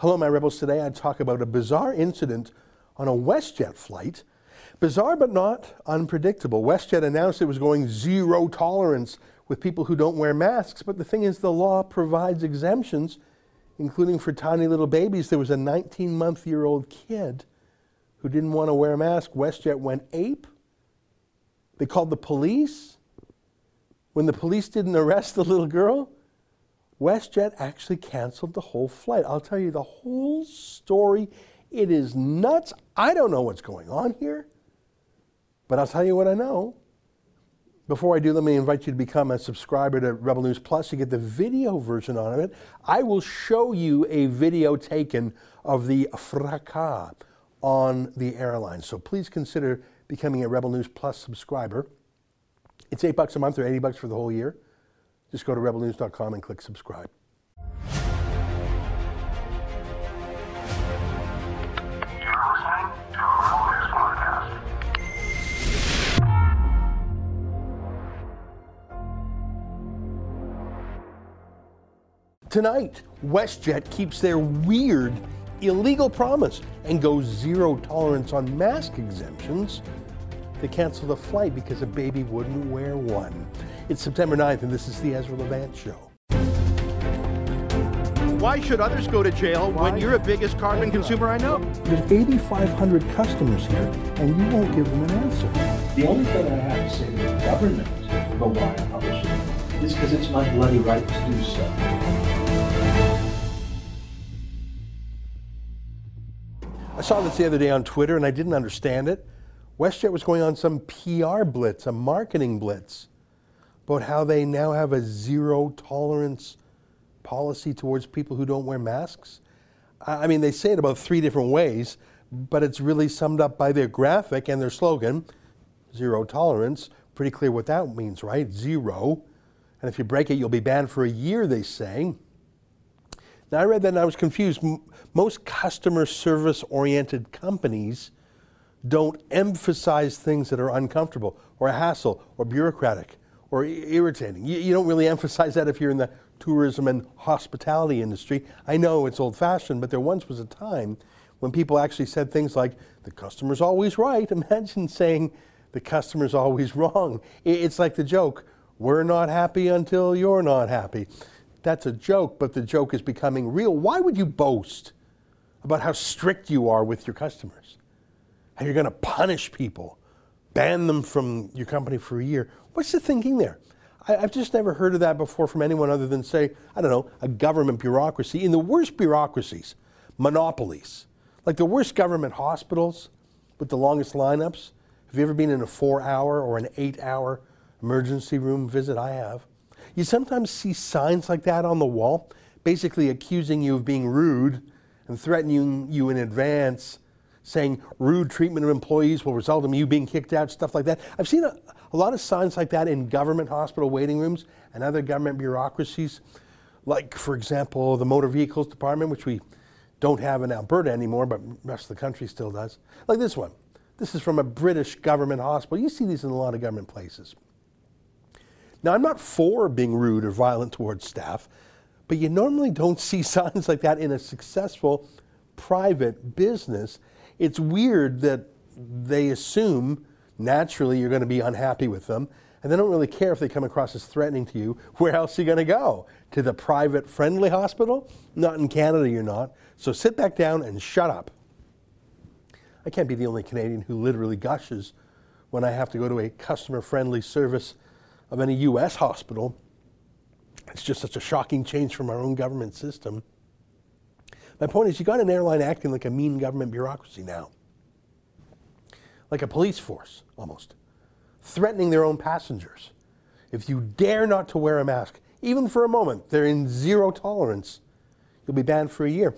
Hello, my rebels. Today I talk about a bizarre incident on a WestJet flight. Bizarre but not unpredictable. WestJet announced it was going zero tolerance with people who don't wear masks, but the thing is, the law provides exemptions, including for tiny little babies. There was a 19 month year old kid who didn't want to wear a mask. WestJet went ape. They called the police. When the police didn't arrest the little girl, WestJet actually canceled the whole flight. I'll tell you the whole story. It is nuts. I don't know what's going on here, but I'll tell you what I know. Before I do, let me invite you to become a subscriber to Rebel News Plus. You get the video version of it. I will show you a video taken of the fracas on the airline. So please consider becoming a Rebel News Plus subscriber. It's eight bucks a month or 80 bucks for the whole year. Just go to rebelnews.com and click subscribe. Tonight, WestJet keeps their weird, illegal promise and goes zero tolerance on mask exemptions. They canceled a flight because a baby wouldn't wear one. It's September 9th, and this is the Ezra Levant Show. Why should others go to jail Why? when you're the biggest carbon consumer I know? There's 8,500 customers here, and you won't give them an answer. The only thing I have to say to the government about why I publish it is because it's my bloody right to do so. I saw this the other day on Twitter and I didn't understand it. WestJet was going on some PR blitz, a marketing blitz about how they now have a zero tolerance policy towards people who don't wear masks. I mean, they say it about three different ways, but it's really summed up by their graphic and their slogan zero tolerance. Pretty clear what that means, right? Zero. And if you break it, you'll be banned for a year, they say. Now, I read that and I was confused. Most customer service oriented companies don't emphasize things that are uncomfortable or a hassle or bureaucratic or irritating. You, you, don't really emphasize that if you're in the tourism and hospitality industry. I know it's old fashioned, but there once was a time when people actually said things like, the customer's always right. Imagine saying, the customer's always wrong. It's like the joke, we're not happy until you're not happy. That's a joke, but the joke is becoming real. Why would you boast about how strict you are with your customers? How you're going to punish people, ban them from your company for a year. What's the thinking there? I, have just never heard of that before from anyone other than, say, I don't know, a government bureaucracy. In the worst bureaucracies, monopolies, like the worst government hospitals with the longest lineups. Have you ever been in a four hour or an eight hour emergency room visit? I have. You sometimes see signs like that on the wall, basically accusing you of being rude and threatening you in advance, saying rude treatment of employees will result in you being kicked out, stuff like that. I've seen a, a lot of signs like that in government hospital waiting rooms and other government bureaucracies, like, for example, the Motor Vehicles Department, which we don't have in Alberta anymore, but rest of the country still does. Like this one. This is from a British government hospital. You see these in a lot of government places. Now, I'm not for being rude or violent towards staff, but you normally don't see signs like that in a successful private business. It's weird that they assume naturally you're going to be unhappy with them. And they don't really care if they come across as threatening to you. Where else are you going to go? To the private friendly hospital? Not in Canada, you're not. So sit back down and shut up. I can't be the only Canadian who literally gushes when I have to go to a customer friendly service of any U.S. hospital. It's just such a shocking change from our own government system. My point is, you got an airline acting like a mean government bureaucracy now like a police force almost, threatening their own passengers. If you dare not to wear a mask, even for a moment, they're in zero tolerance. You'll be banned for a year.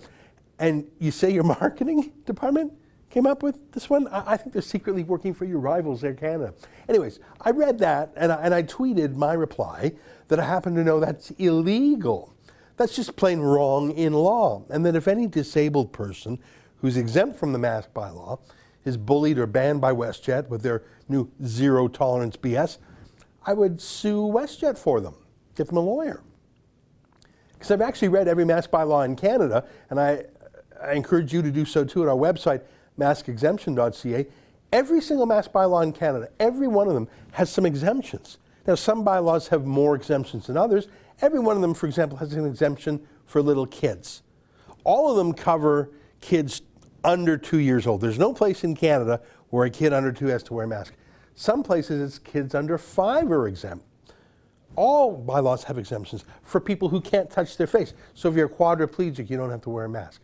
And you say your marketing department came up with this one? I, think they're secretly working for your rivals, Air Canada. Anyways, I read that and I, and I tweeted my reply that I happen to know that's illegal. That's just plain wrong in law. And that if any disabled person who's exempt from the mask bylaw is bullied or banned by WestJet with their new zero tolerance BS, I would sue WestJet for them, get them a lawyer. Because I've actually read every mask bylaw in Canada, and I I encourage you to do so too at our website, maskexemption.ca. Every single mask bylaw in Canada, every one of them has some exemptions. Now, some bylaws have more exemptions than others. Every one of them, for example, has an exemption for little kids. All of them cover kids under two years old. There's no place in Canada where a kid under two has to wear a mask. Some places it's kids under five are exempt. All bylaws have exemptions for people who can't touch their face. So if you're quadriplegic, you don't have to wear a mask,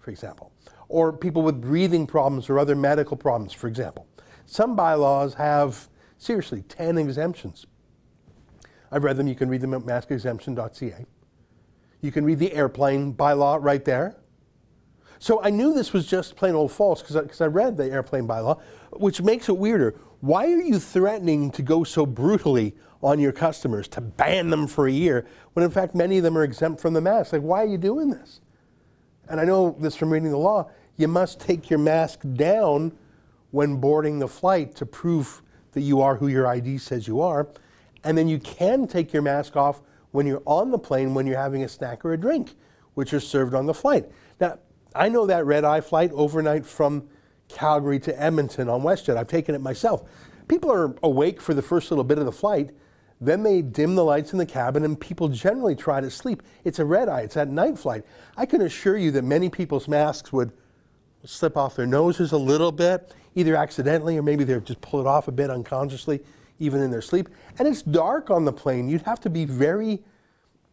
for example. Or people with breathing problems or other medical problems, for example. Some bylaws have, seriously, 10 exemptions. I've read them. You can read them at maskexemption.ca. You can read the airplane bylaw right there. So I knew this was just plain old false because I, I, read the airplane bylaw, which makes it weirder. Why are you threatening to go so brutally on your customers to ban them for a year when in fact many of them are exempt from the mask? Like, why are you doing this? And I know this from reading the law. You must take your mask down when boarding the flight to prove that you are who your ID says you are. And then you can take your mask off when you're on the plane when you're having a snack or a drink, which are served on the flight. Now, I know that red eye flight overnight from Calgary to Edmonton on WestJet. I've taken it myself. People are awake for the first little bit of the flight. Then they dim the lights in the cabin, and people generally try to sleep. It's a red eye, it's that night flight. I can assure you that many people's masks would slip off their noses a little bit, either accidentally or maybe they just pull it off a bit unconsciously, even in their sleep. And it's dark on the plane. You'd have to be very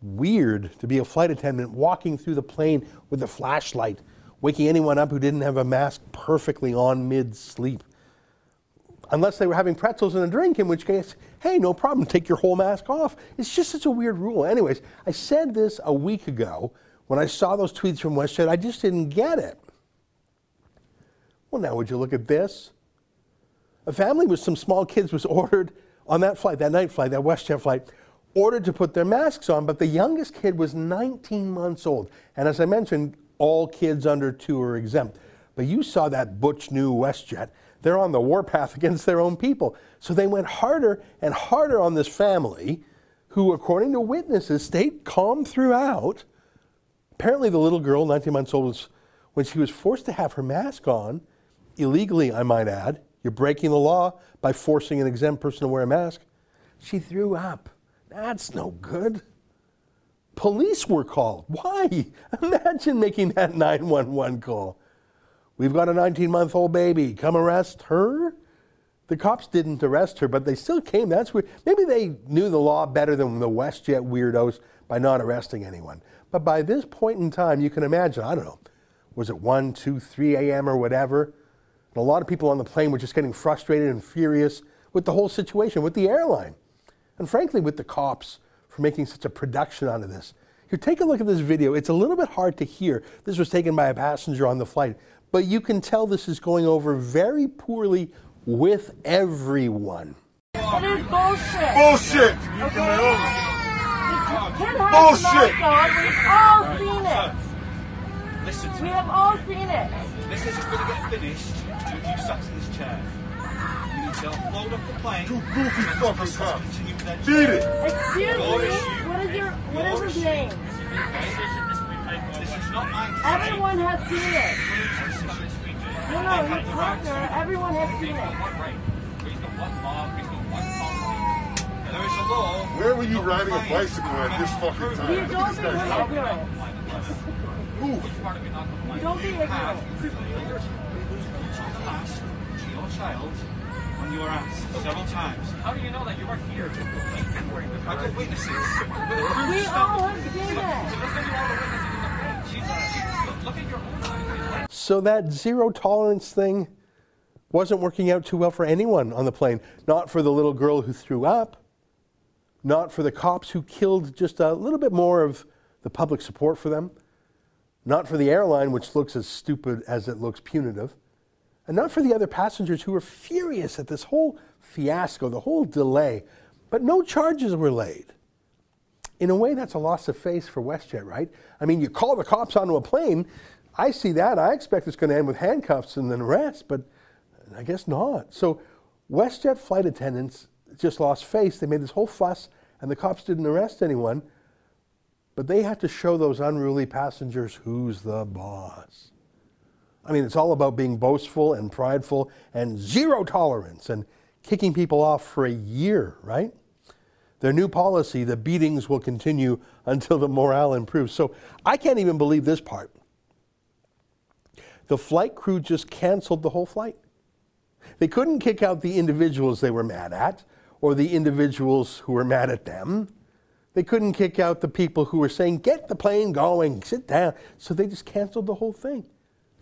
weird to be a flight attendant walking through the plane with a flashlight, waking anyone up who didn't have a mask perfectly on mid sleep. Unless they were having pretzels and a drink, in which case, hey, no problem, take your whole mask off. It's just such a weird rule. Anyways, I said this a week ago when I saw those tweets from WestJet. I just didn't get it. Well, now would you look at this? A family with some small kids was ordered on that flight, that night flight, that WestJet flight, ordered to put their masks on, but the youngest kid was 19 months old. And as I mentioned, all kids under two are exempt. But you saw that butch new WestJet. They're on the warpath against their own people. So they went harder and harder on this family, who, according to witnesses, stayed calm throughout. Apparently, the little girl, 19 months old, was, when she was forced to have her mask on, illegally, I might add, you're breaking the law by forcing an exempt person to wear a mask, she threw up. That's no good. Police were called. Why? Imagine making that 911 call. We've got a 19 month old baby. Come arrest her. The cops didn't arrest her, but they still came. That's weird. Maybe they knew the law better than the WestJet weirdos by not arresting anyone. But by this point in time, you can imagine, I don't know, was it 1, 2, 3 a.m. or whatever? And a lot of people on the plane were just getting frustrated and furious with the whole situation, with the airline and frankly with the cops for making such a production out of this. Here, take a look at this video. It's a little bit hard to hear. This was taken by a passenger on the flight, but you can tell this is going over very poorly with everyone. It is bullshit. Bullshit. Okay? Bullshit. We've all seen it. Listen to We me. have all seen it. This is going to get finished. You, you sat in this chair. You need to load up the plane. You goofy and fucking just cop. continue with that Beat chair. it. Excuse Your me. issue. What is your what Your is his issue. name? This is not mine. to say. Everyone has seen it. This is yours. No, no, your partner. Everyone has seen it. He's got one mark, he's got one policy. There is a law. Where were you not riding a bicycle at this fucking time? You Look don't at be this guy. ignorant. Who? Which part of it not compliant? Don't be You have ignorant. told the last to your child when you were asked several times. How do you know that you weren't here? I've got witnesses. We all have seen it. Look at your. So that zero tolerance thing wasn't working out too well for anyone on the plane. Not for the little girl who threw up, not for the cops who killed just a little bit more of the public support for them, not for the airline, which looks as stupid as it looks punitive, and not for the other passengers who were furious at this whole fiasco, the whole delay. But no charges were laid. In a way, that's a loss of face for WestJet, right? I mean, you call the cops onto a plane. I see that. I expect it's going to end with handcuffs and then arrest, but I guess not. So, WestJet flight attendants just lost face. They made this whole fuss, and the cops didn't arrest anyone, but they had to show those unruly passengers who's the boss. I mean, it's all about being boastful and prideful and zero tolerance and kicking people off for a year, right? Their new policy, the beatings will continue until the morale improves. So I can't even believe this part. The flight crew just canceled the whole flight. They couldn't kick out the individuals they were mad at or the individuals who were mad at them. They couldn't kick out the people who were saying, get the plane going, sit down. So they just canceled the whole thing.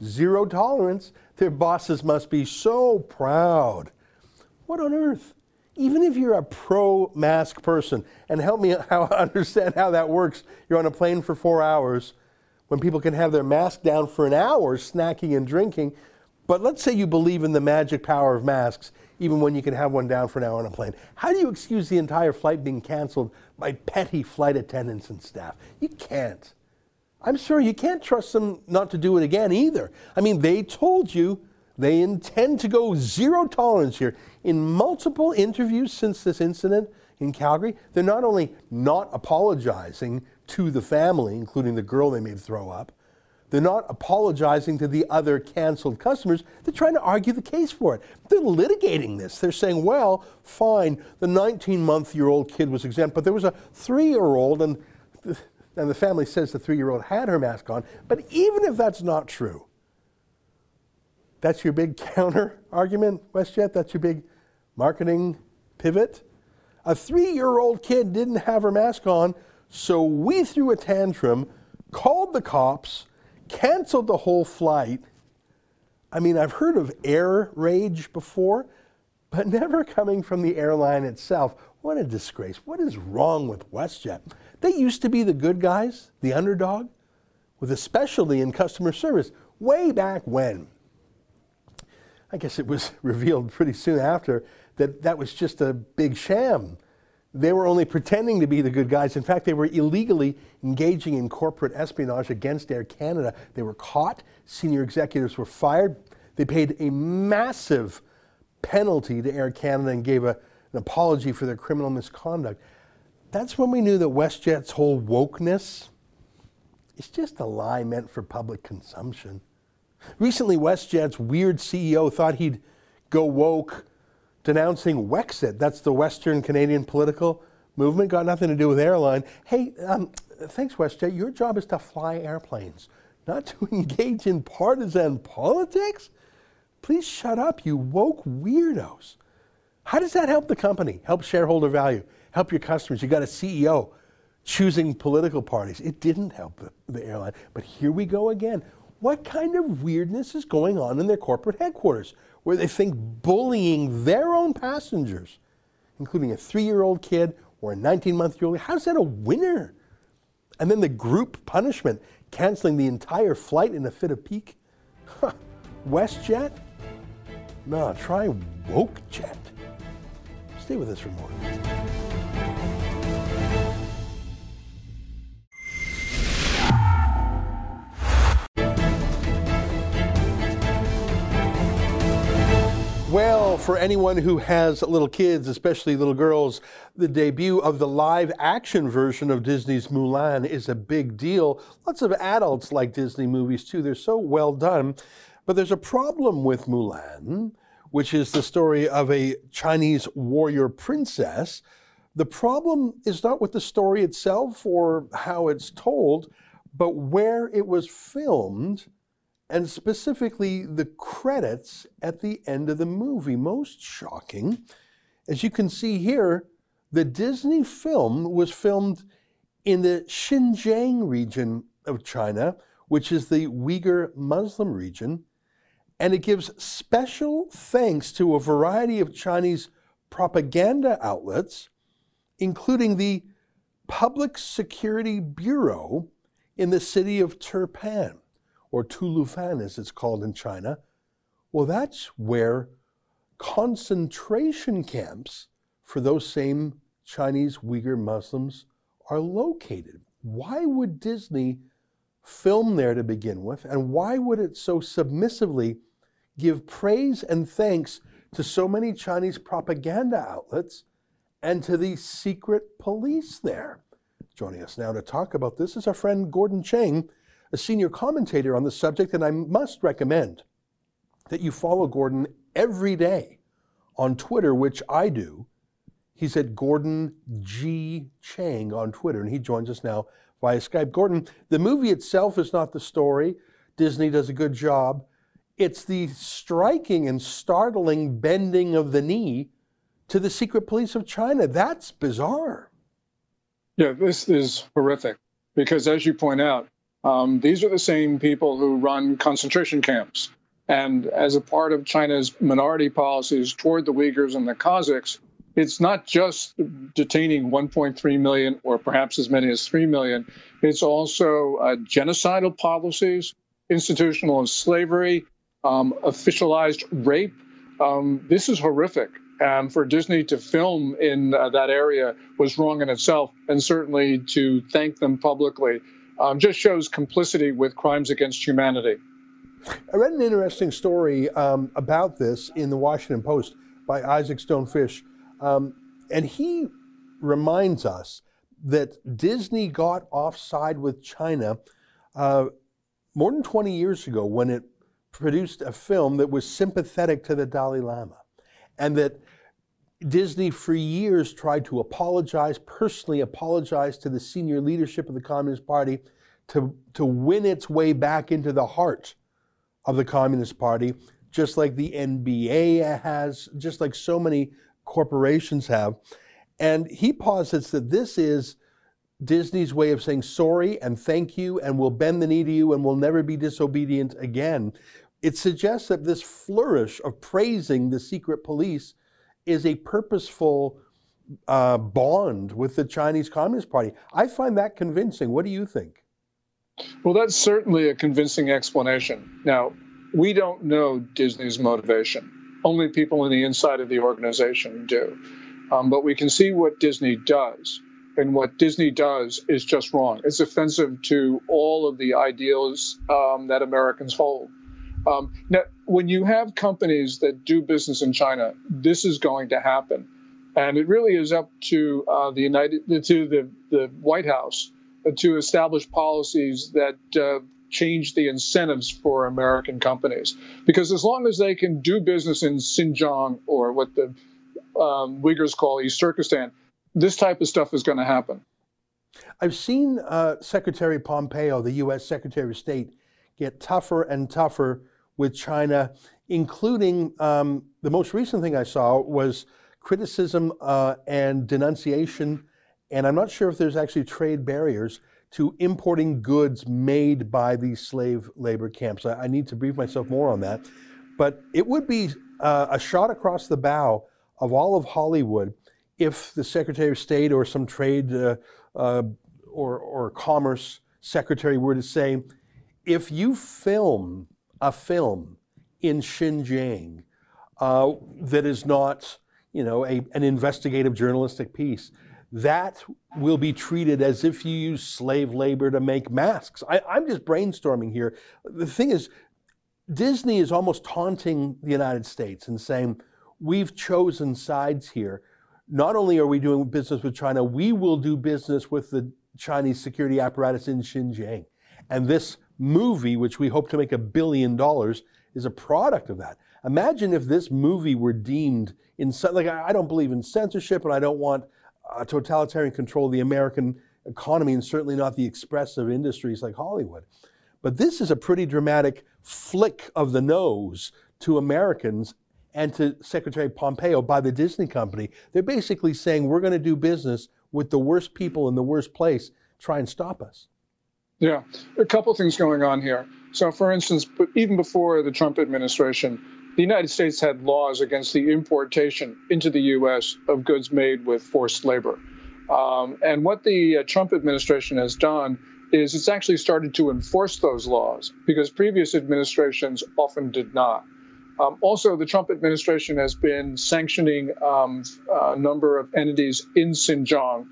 Zero tolerance. Their bosses must be so proud. What on earth? Even if you're a pro mask person, and help me how, understand how that works, you're on a plane for four hours when people can have their mask down for an hour snacking and drinking. But let's say you believe in the magic power of masks, even when you can have one down for an hour on a plane. How do you excuse the entire flight being canceled by petty flight attendants and staff? You can't. I'm sure you can't trust them not to do it again either. I mean, they told you they intend to go zero tolerance here. In multiple interviews since this incident in Calgary, they're not only not apologizing to the family, including the girl they made throw up, they're not apologizing to the other canceled customers. They're trying to argue the case for it. They're litigating this. They're saying, well, fine, the 19 month year old kid was exempt, but there was a three year old, and, and the family says the three year old had her mask on. But even if that's not true, that's your big counter argument, WestJet? That's your big marketing pivot? A three year old kid didn't have her mask on, so we threw a tantrum, called the cops, canceled the whole flight. I mean, I've heard of air rage before, but never coming from the airline itself. What a disgrace. What is wrong with WestJet? They used to be the good guys, the underdog, with a specialty in customer service way back when. I guess it was revealed pretty soon after that that was just a big sham. They were only pretending to be the good guys. In fact, they were illegally engaging in corporate espionage against Air Canada. They were caught, senior executives were fired. They paid a massive penalty to Air Canada and gave a, an apology for their criminal misconduct. That's when we knew that WestJet's whole wokeness is just a lie meant for public consumption. Recently, WestJet's weird CEO thought he'd go woke denouncing Wexit. That's the Western Canadian political movement. Got nothing to do with airline. Hey, um, thanks, WestJet. Your job is to fly airplanes, not to engage in partisan politics. Please shut up, you woke weirdos. How does that help the company? Help shareholder value? Help your customers? You got a CEO choosing political parties. It didn't help the, the airline. But here we go again what kind of weirdness is going on in their corporate headquarters where they think bullying their own passengers, including a three year old kid or a 19 month year old, how's that a winner? And then the group punishment, canceling the entire flight in a fit of pique. WestJet? No, try WokeJet. Stay with us for more. Well, for anyone who has little kids, especially little girls, the debut of the live action version of Disney's Mulan is a big deal. Lots of adults like Disney movies too, they're so well done. But there's a problem with Mulan, which is the story of a Chinese warrior princess. The problem is not with the story itself or how it's told, but where it was filmed and specifically the credits at the end of the movie. Most shocking. As you can see here, the Disney film was filmed in the Xinjiang region of China, which is the Uyghur Muslim region, and it gives special thanks to a variety of Chinese propaganda outlets, including the Public Security Bureau in the city of Turpan or Tulufan as it's called in China, well, that's where concentration camps for those same Chinese Uyghur Muslims are located. Why would Disney film there to begin with? And why would it so submissively give praise and thanks to so many Chinese propaganda outlets and to the secret police there? Joining us now to talk about this is our friend Gordon Chang, a senior commentator on the subject, and I must recommend that you follow Gordon every day on Twitter, which I do. He's at Gordon G. Chang on Twitter, and he joins us now via Skype. Gordon, the movie itself is not the story. Disney does a good job. It's the striking and startling bending of the knee to the secret police of China. That's bizarre. Yeah, this is horrific because, as you point out, um, these are the same people who run concentration camps. And as a part of China's minority policies toward the Uyghurs and the Kazakhs, it's not just detaining 1.3 million or perhaps as many as 3 million. It's also uh, genocidal policies, institutional slavery, um, officialized rape. Um, this is horrific. And for Disney to film in uh, that area was wrong in itself, and certainly to thank them publicly um, just shows complicity with crimes against humanity. I read an interesting story um, about this in the Washington Post by Isaac Stone Fish, um, and he reminds us that Disney got offside with China uh, more than 20 years ago when it produced a film that was sympathetic to the Dalai Lama, and that Disney for years tried to apologize, personally apologize to the senior leadership of the Communist Party to, to win its way back into the heart of the Communist Party, just like the NBA has, just like so many corporations have. And he posits that this is Disney's way of saying sorry and thank you, and we'll bend the knee to you and we'll never be disobedient again. It suggests that this flourish of praising the secret police is a purposeful uh, bond with the Chinese Communist Party. I find that convincing. What do you think? Well, that's certainly a convincing explanation. Now, we don't know Disney's motivation. Only people in the inside of the organization do. Um, but we can see what Disney does. And what Disney does is just wrong. It's offensive to all of the ideals um, that Americans hold. Um, now, when you have companies that do business in China, this is going to happen, and it really is up to uh, the United to the the White House to establish policies that uh, change the incentives for American companies. Because as long as they can do business in Xinjiang or what the um, Uyghurs call East Turkestan, this type of stuff is going to happen. I've seen uh, Secretary Pompeo, the U.S. Secretary of State, get tougher and tougher with China, including um, the most recent thing I saw was criticism uh, and denunciation, and I'm not sure if there's actually trade barriers to importing goods made by these slave labor camps. I, I need to brief myself more on that. But it would be uh, a shot across the bow of all of Hollywood if the Secretary of State or some trade uh, uh, or, or commerce secretary were to say, if you film a film in Xinjiang uh, that is not, you know, a, an investigative journalistic piece, that will be treated as if you use slave labor to make masks. I, I'm just brainstorming here. The thing is, Disney is almost taunting the United States and saying, we've chosen sides here. Not only are we doing business with China, we will do business with the Chinese security apparatus in Xinjiang. And this movie, which we hope to make a billion dollars, is a product of that. Imagine if this movie were deemed in like I don't believe in censorship, and I don't want uh, totalitarian control of the American economy, and certainly not the expressive industries like Hollywood. But this is a pretty dramatic flick of the nose to Americans and to Secretary Pompeo by the Disney company. They're basically saying we're going to do business with the worst people in the worst place, try and stop us. Yeah, a couple things going on here. So, for instance, even before the Trump administration, the United States had laws against the importation into the U.S. of goods made with forced labor. Um, and what the uh, Trump administration has done is it's actually started to enforce those laws because previous administrations often did not. Um, also, the Trump administration has been sanctioning um, a number of entities in Xinjiang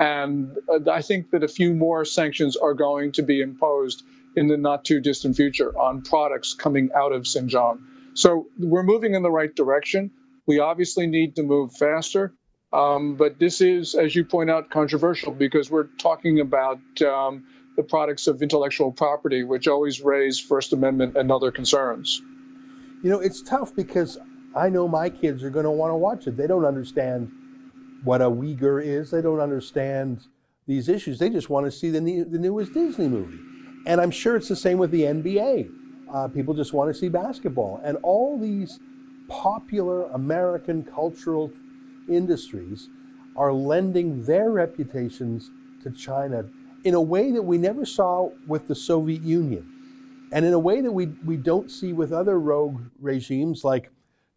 and uh, I think that a few more sanctions are going to be imposed in the not too distant future on products coming out of Xinjiang. So we're moving in the right direction. We obviously need to move faster. Um, but this is, as you point out, controversial because we're talking about um, the products of intellectual property, which always raise First Amendment and other concerns. You know, it's tough because I know my kids are going to want to watch it. They don't understand what a Uyghur is. They don't understand these issues. They just want to see the, new, the newest Disney movie. And I'm sure it's the same with the NBA. Uh, people just want to see basketball. And all these popular American cultural industries are lending their reputations to China in a way that we never saw with the Soviet Union. And in a way that we, we don't see with other rogue regimes like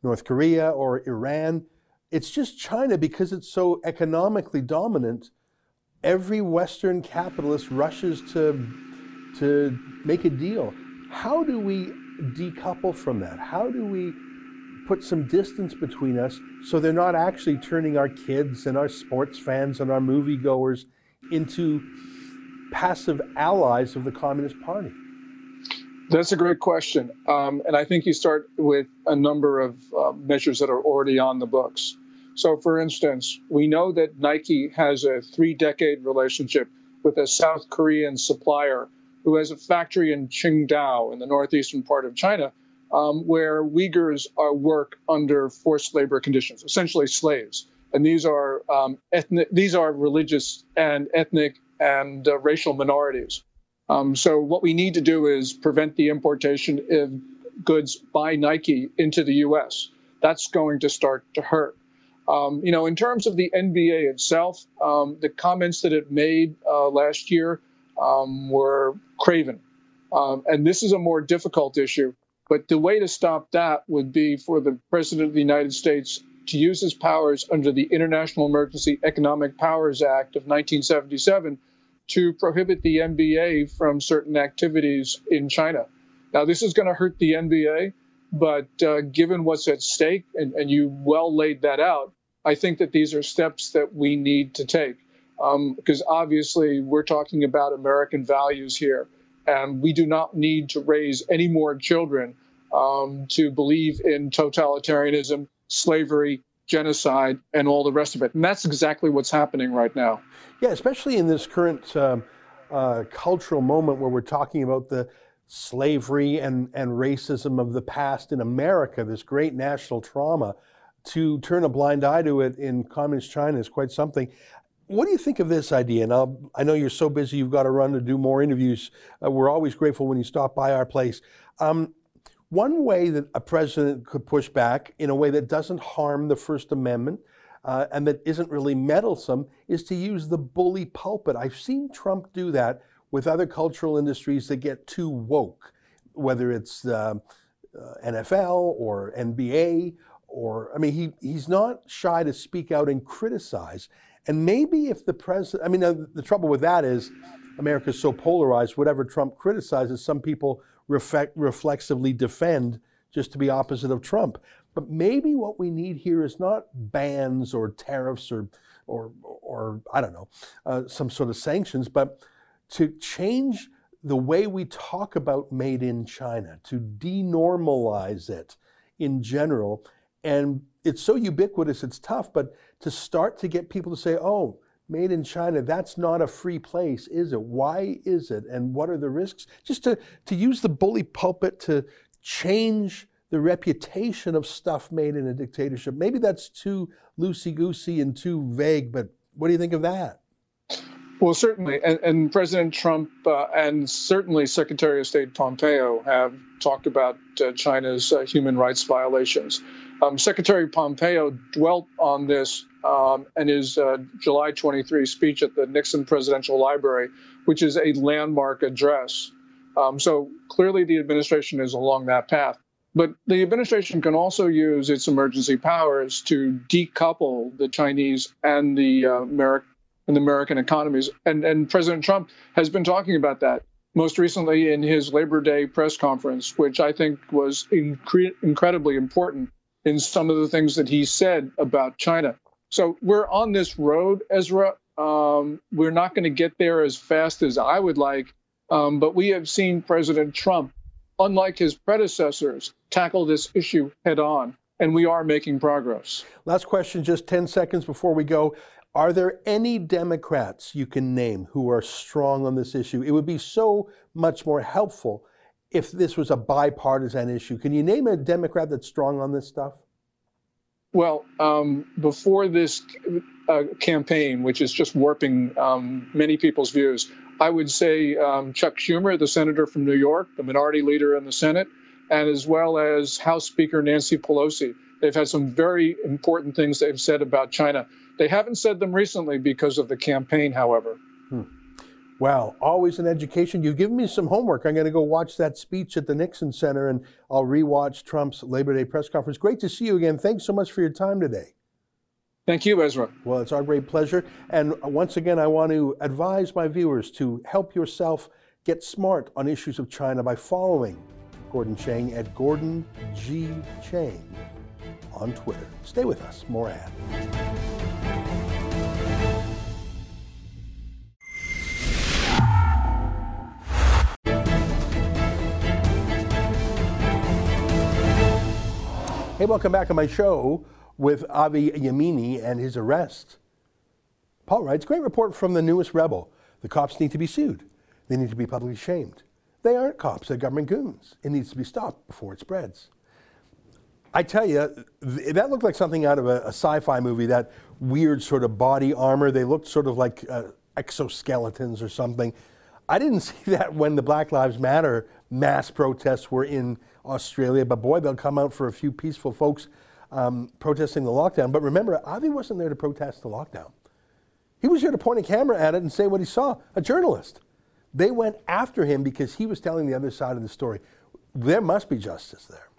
North Korea or Iran. It's just China because it's so economically dominant. Every Western capitalist rushes to, to make a deal. How do we decouple from that? How do we put some distance between us so they're not actually turning our kids and our sports fans and our moviegoers into passive allies of the Communist Party? That's a great question. Um, and I think you start with a number of uh, measures that are already on the books. So, for instance, we know that Nike has a three decade relationship with a South Korean supplier who has a factory in Qingdao in the northeastern part of China, um, where Uyghurs are work under forced labor conditions, essentially slaves. And these are um, ethnic, these are religious and ethnic and uh, racial minorities. Um, so what we need to do is prevent the importation of goods by Nike into the U.S. That's going to start to hurt. Um, you know, in terms of the NBA itself, um, the comments that it made uh, last year um, were craven. Um, and this is a more difficult issue. But the way to stop that would be for the President of the United States to use his powers under the International Emergency Economic Powers Act of 1977 to prohibit the NBA from certain activities in China. Now, this is going to hurt the NBA, but uh, given what's at stake, and, and, you well laid that out, I think that these are steps that we need to take. Um, because obviously, we're talking about American values here, and we do not need to raise any more children um, to believe in totalitarianism, slavery, genocide, and all the rest of it. And that's exactly what's happening right now. Yeah, especially in this current um, uh, cultural moment where we're talking about the slavery and, and racism of the past in America, this great national trauma, to turn a blind eye to it in communist China is quite something. What do you think of this idea? And I'll, i know you're so busy, you've got to run to do more interviews. Uh, we're always grateful when you stop by our place. Um, one way that a president could push back in a way that doesn't harm the First Amendment uh, and that isn't really meddlesome is to use the bully pulpit. I've seen Trump do that with other cultural industries that get too woke, whether it's uh, uh, NFL or NBA or I mean he he's not shy to speak out and criticize. And maybe if the president, I mean the, the trouble with that is America's so polarized. Whatever Trump criticizes, some people reflect, reflexively defend just to be opposite of Trump. But maybe what we need here is not bans or tariffs or, or, or I don't know, uh, some sort of sanctions, but to change the way we talk about made in China, to denormalize it in general. And it's so ubiquitous, it's tough, but to start to get people to say, oh, made in China, that's not a free place, is it? Why is it? And what are the risks? Just to, to use the bully pulpit to change the reputation of stuff made in a dictatorship. Maybe that's too loosey goosey and too vague, but what do you think of that? Well, certainly. And, and President Trump uh, and certainly Secretary of State Pompeo have talked about uh, China's uh, human rights violations. Um, Secretary Pompeo dwelt on this um, in his uh, July 23 speech at the Nixon Presidential Library, which is a landmark address. Um, so clearly the administration is along that path. But the administration can also use its emergency powers to decouple the Chinese and the uh, American and the American economies. And, and President Trump has been talking about that most recently in his Labor Day press conference, which I think was incre- incredibly important in some of the things that he said about China. So we're on this road, Ezra. Um, we're not going to get there as fast as I would like, um, but we have seen President Trump, unlike his predecessors, tackle this issue head on, and we are making progress. Last question, just 10 seconds before we go. Are there any Democrats you can name who are strong on this issue? It would be so much more helpful if this was a bipartisan issue. Can you name a Democrat that's strong on this stuff? Well, um, before this uh, campaign, which is just warping um, many people's views, I would say um, Chuck Schumer, the senator from New York, the minority leader in the Senate, and as well as House Speaker Nancy Pelosi. They've had some very important things they've said about China. They haven't said them recently because of the campaign, however. Hmm. Wow, always an education. You've given me some homework. I'm going to go watch that speech at the Nixon Center and I'll rewatch Trump's Labor Day press conference. Great to see you again. Thanks so much for your time today. Thank you, Ezra. Well, it's our great pleasure. And once again, I want to advise my viewers to help yourself get smart on issues of China by following Gordon Chang at Gordon G. Chang on Twitter. Stay with us. More ad. Hey, welcome back to my show with Avi Yemini and his arrest. Paul writes, great report from the newest rebel. The cops need to be sued. They need to be publicly shamed. They aren't cops, they're government goons. It needs to be stopped before it spreads. I tell you, that looked like something out of a, a sci-fi movie, that weird sort of body armor. They looked sort of like uh, exoskeletons or something. I didn't see that when the Black Lives Matter mass protests were in Australia, but boy, they'll come out for a few peaceful folks um, protesting the lockdown. But remember, Avi wasn't there to protest the lockdown. He was here to point a camera at it and say what he saw, a journalist. They went after him because he was telling the other side of the story. There must be justice there.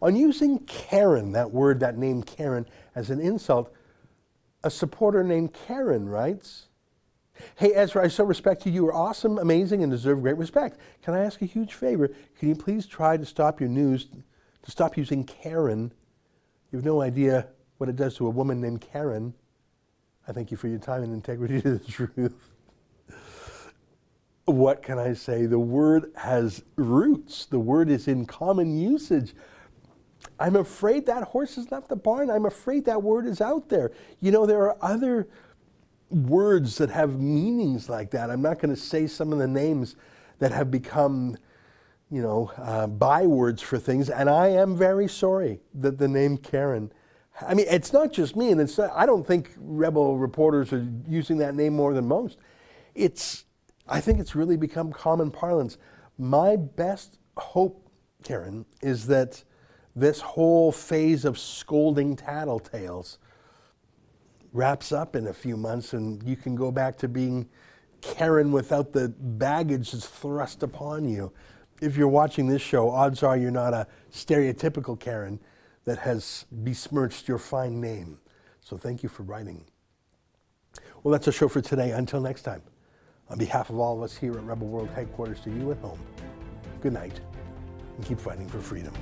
On using Karen, that word, that name Karen, as an insult, a supporter named Karen writes, Hey, Ezra, I so respect you. You are awesome, amazing, and deserve great respect. Can I ask a huge favor? Can you please try to stop your news, to stop using Karen? You have no idea what it does to a woman named Karen. I thank you for your time and integrity to the truth. What can I say? The word has roots. The word is in common usage. I'm afraid that horse has left the barn. I'm afraid that word is out there. You know, there are other words that have meanings like that. I'm not going to say some of the names that have become, you know, uh, bywords for things. And I am very sorry that the name Karen. I mean, it's not just me, and it's not, I don't think rebel reporters are using that name more than most. It's, I think it's really become common parlance. My best hope, Karen, is that this whole phase of scolding tattletales wraps up in a few months and you can go back to being Karen without the baggage that's thrust upon you. If you're watching this show, odds are you're not a stereotypical Karen that has besmirched your fine name. So thank you for writing. Well, that's our show for today. Until next time, on behalf of all of us here at Rebel World headquarters to you at home, good night and keep fighting for freedom.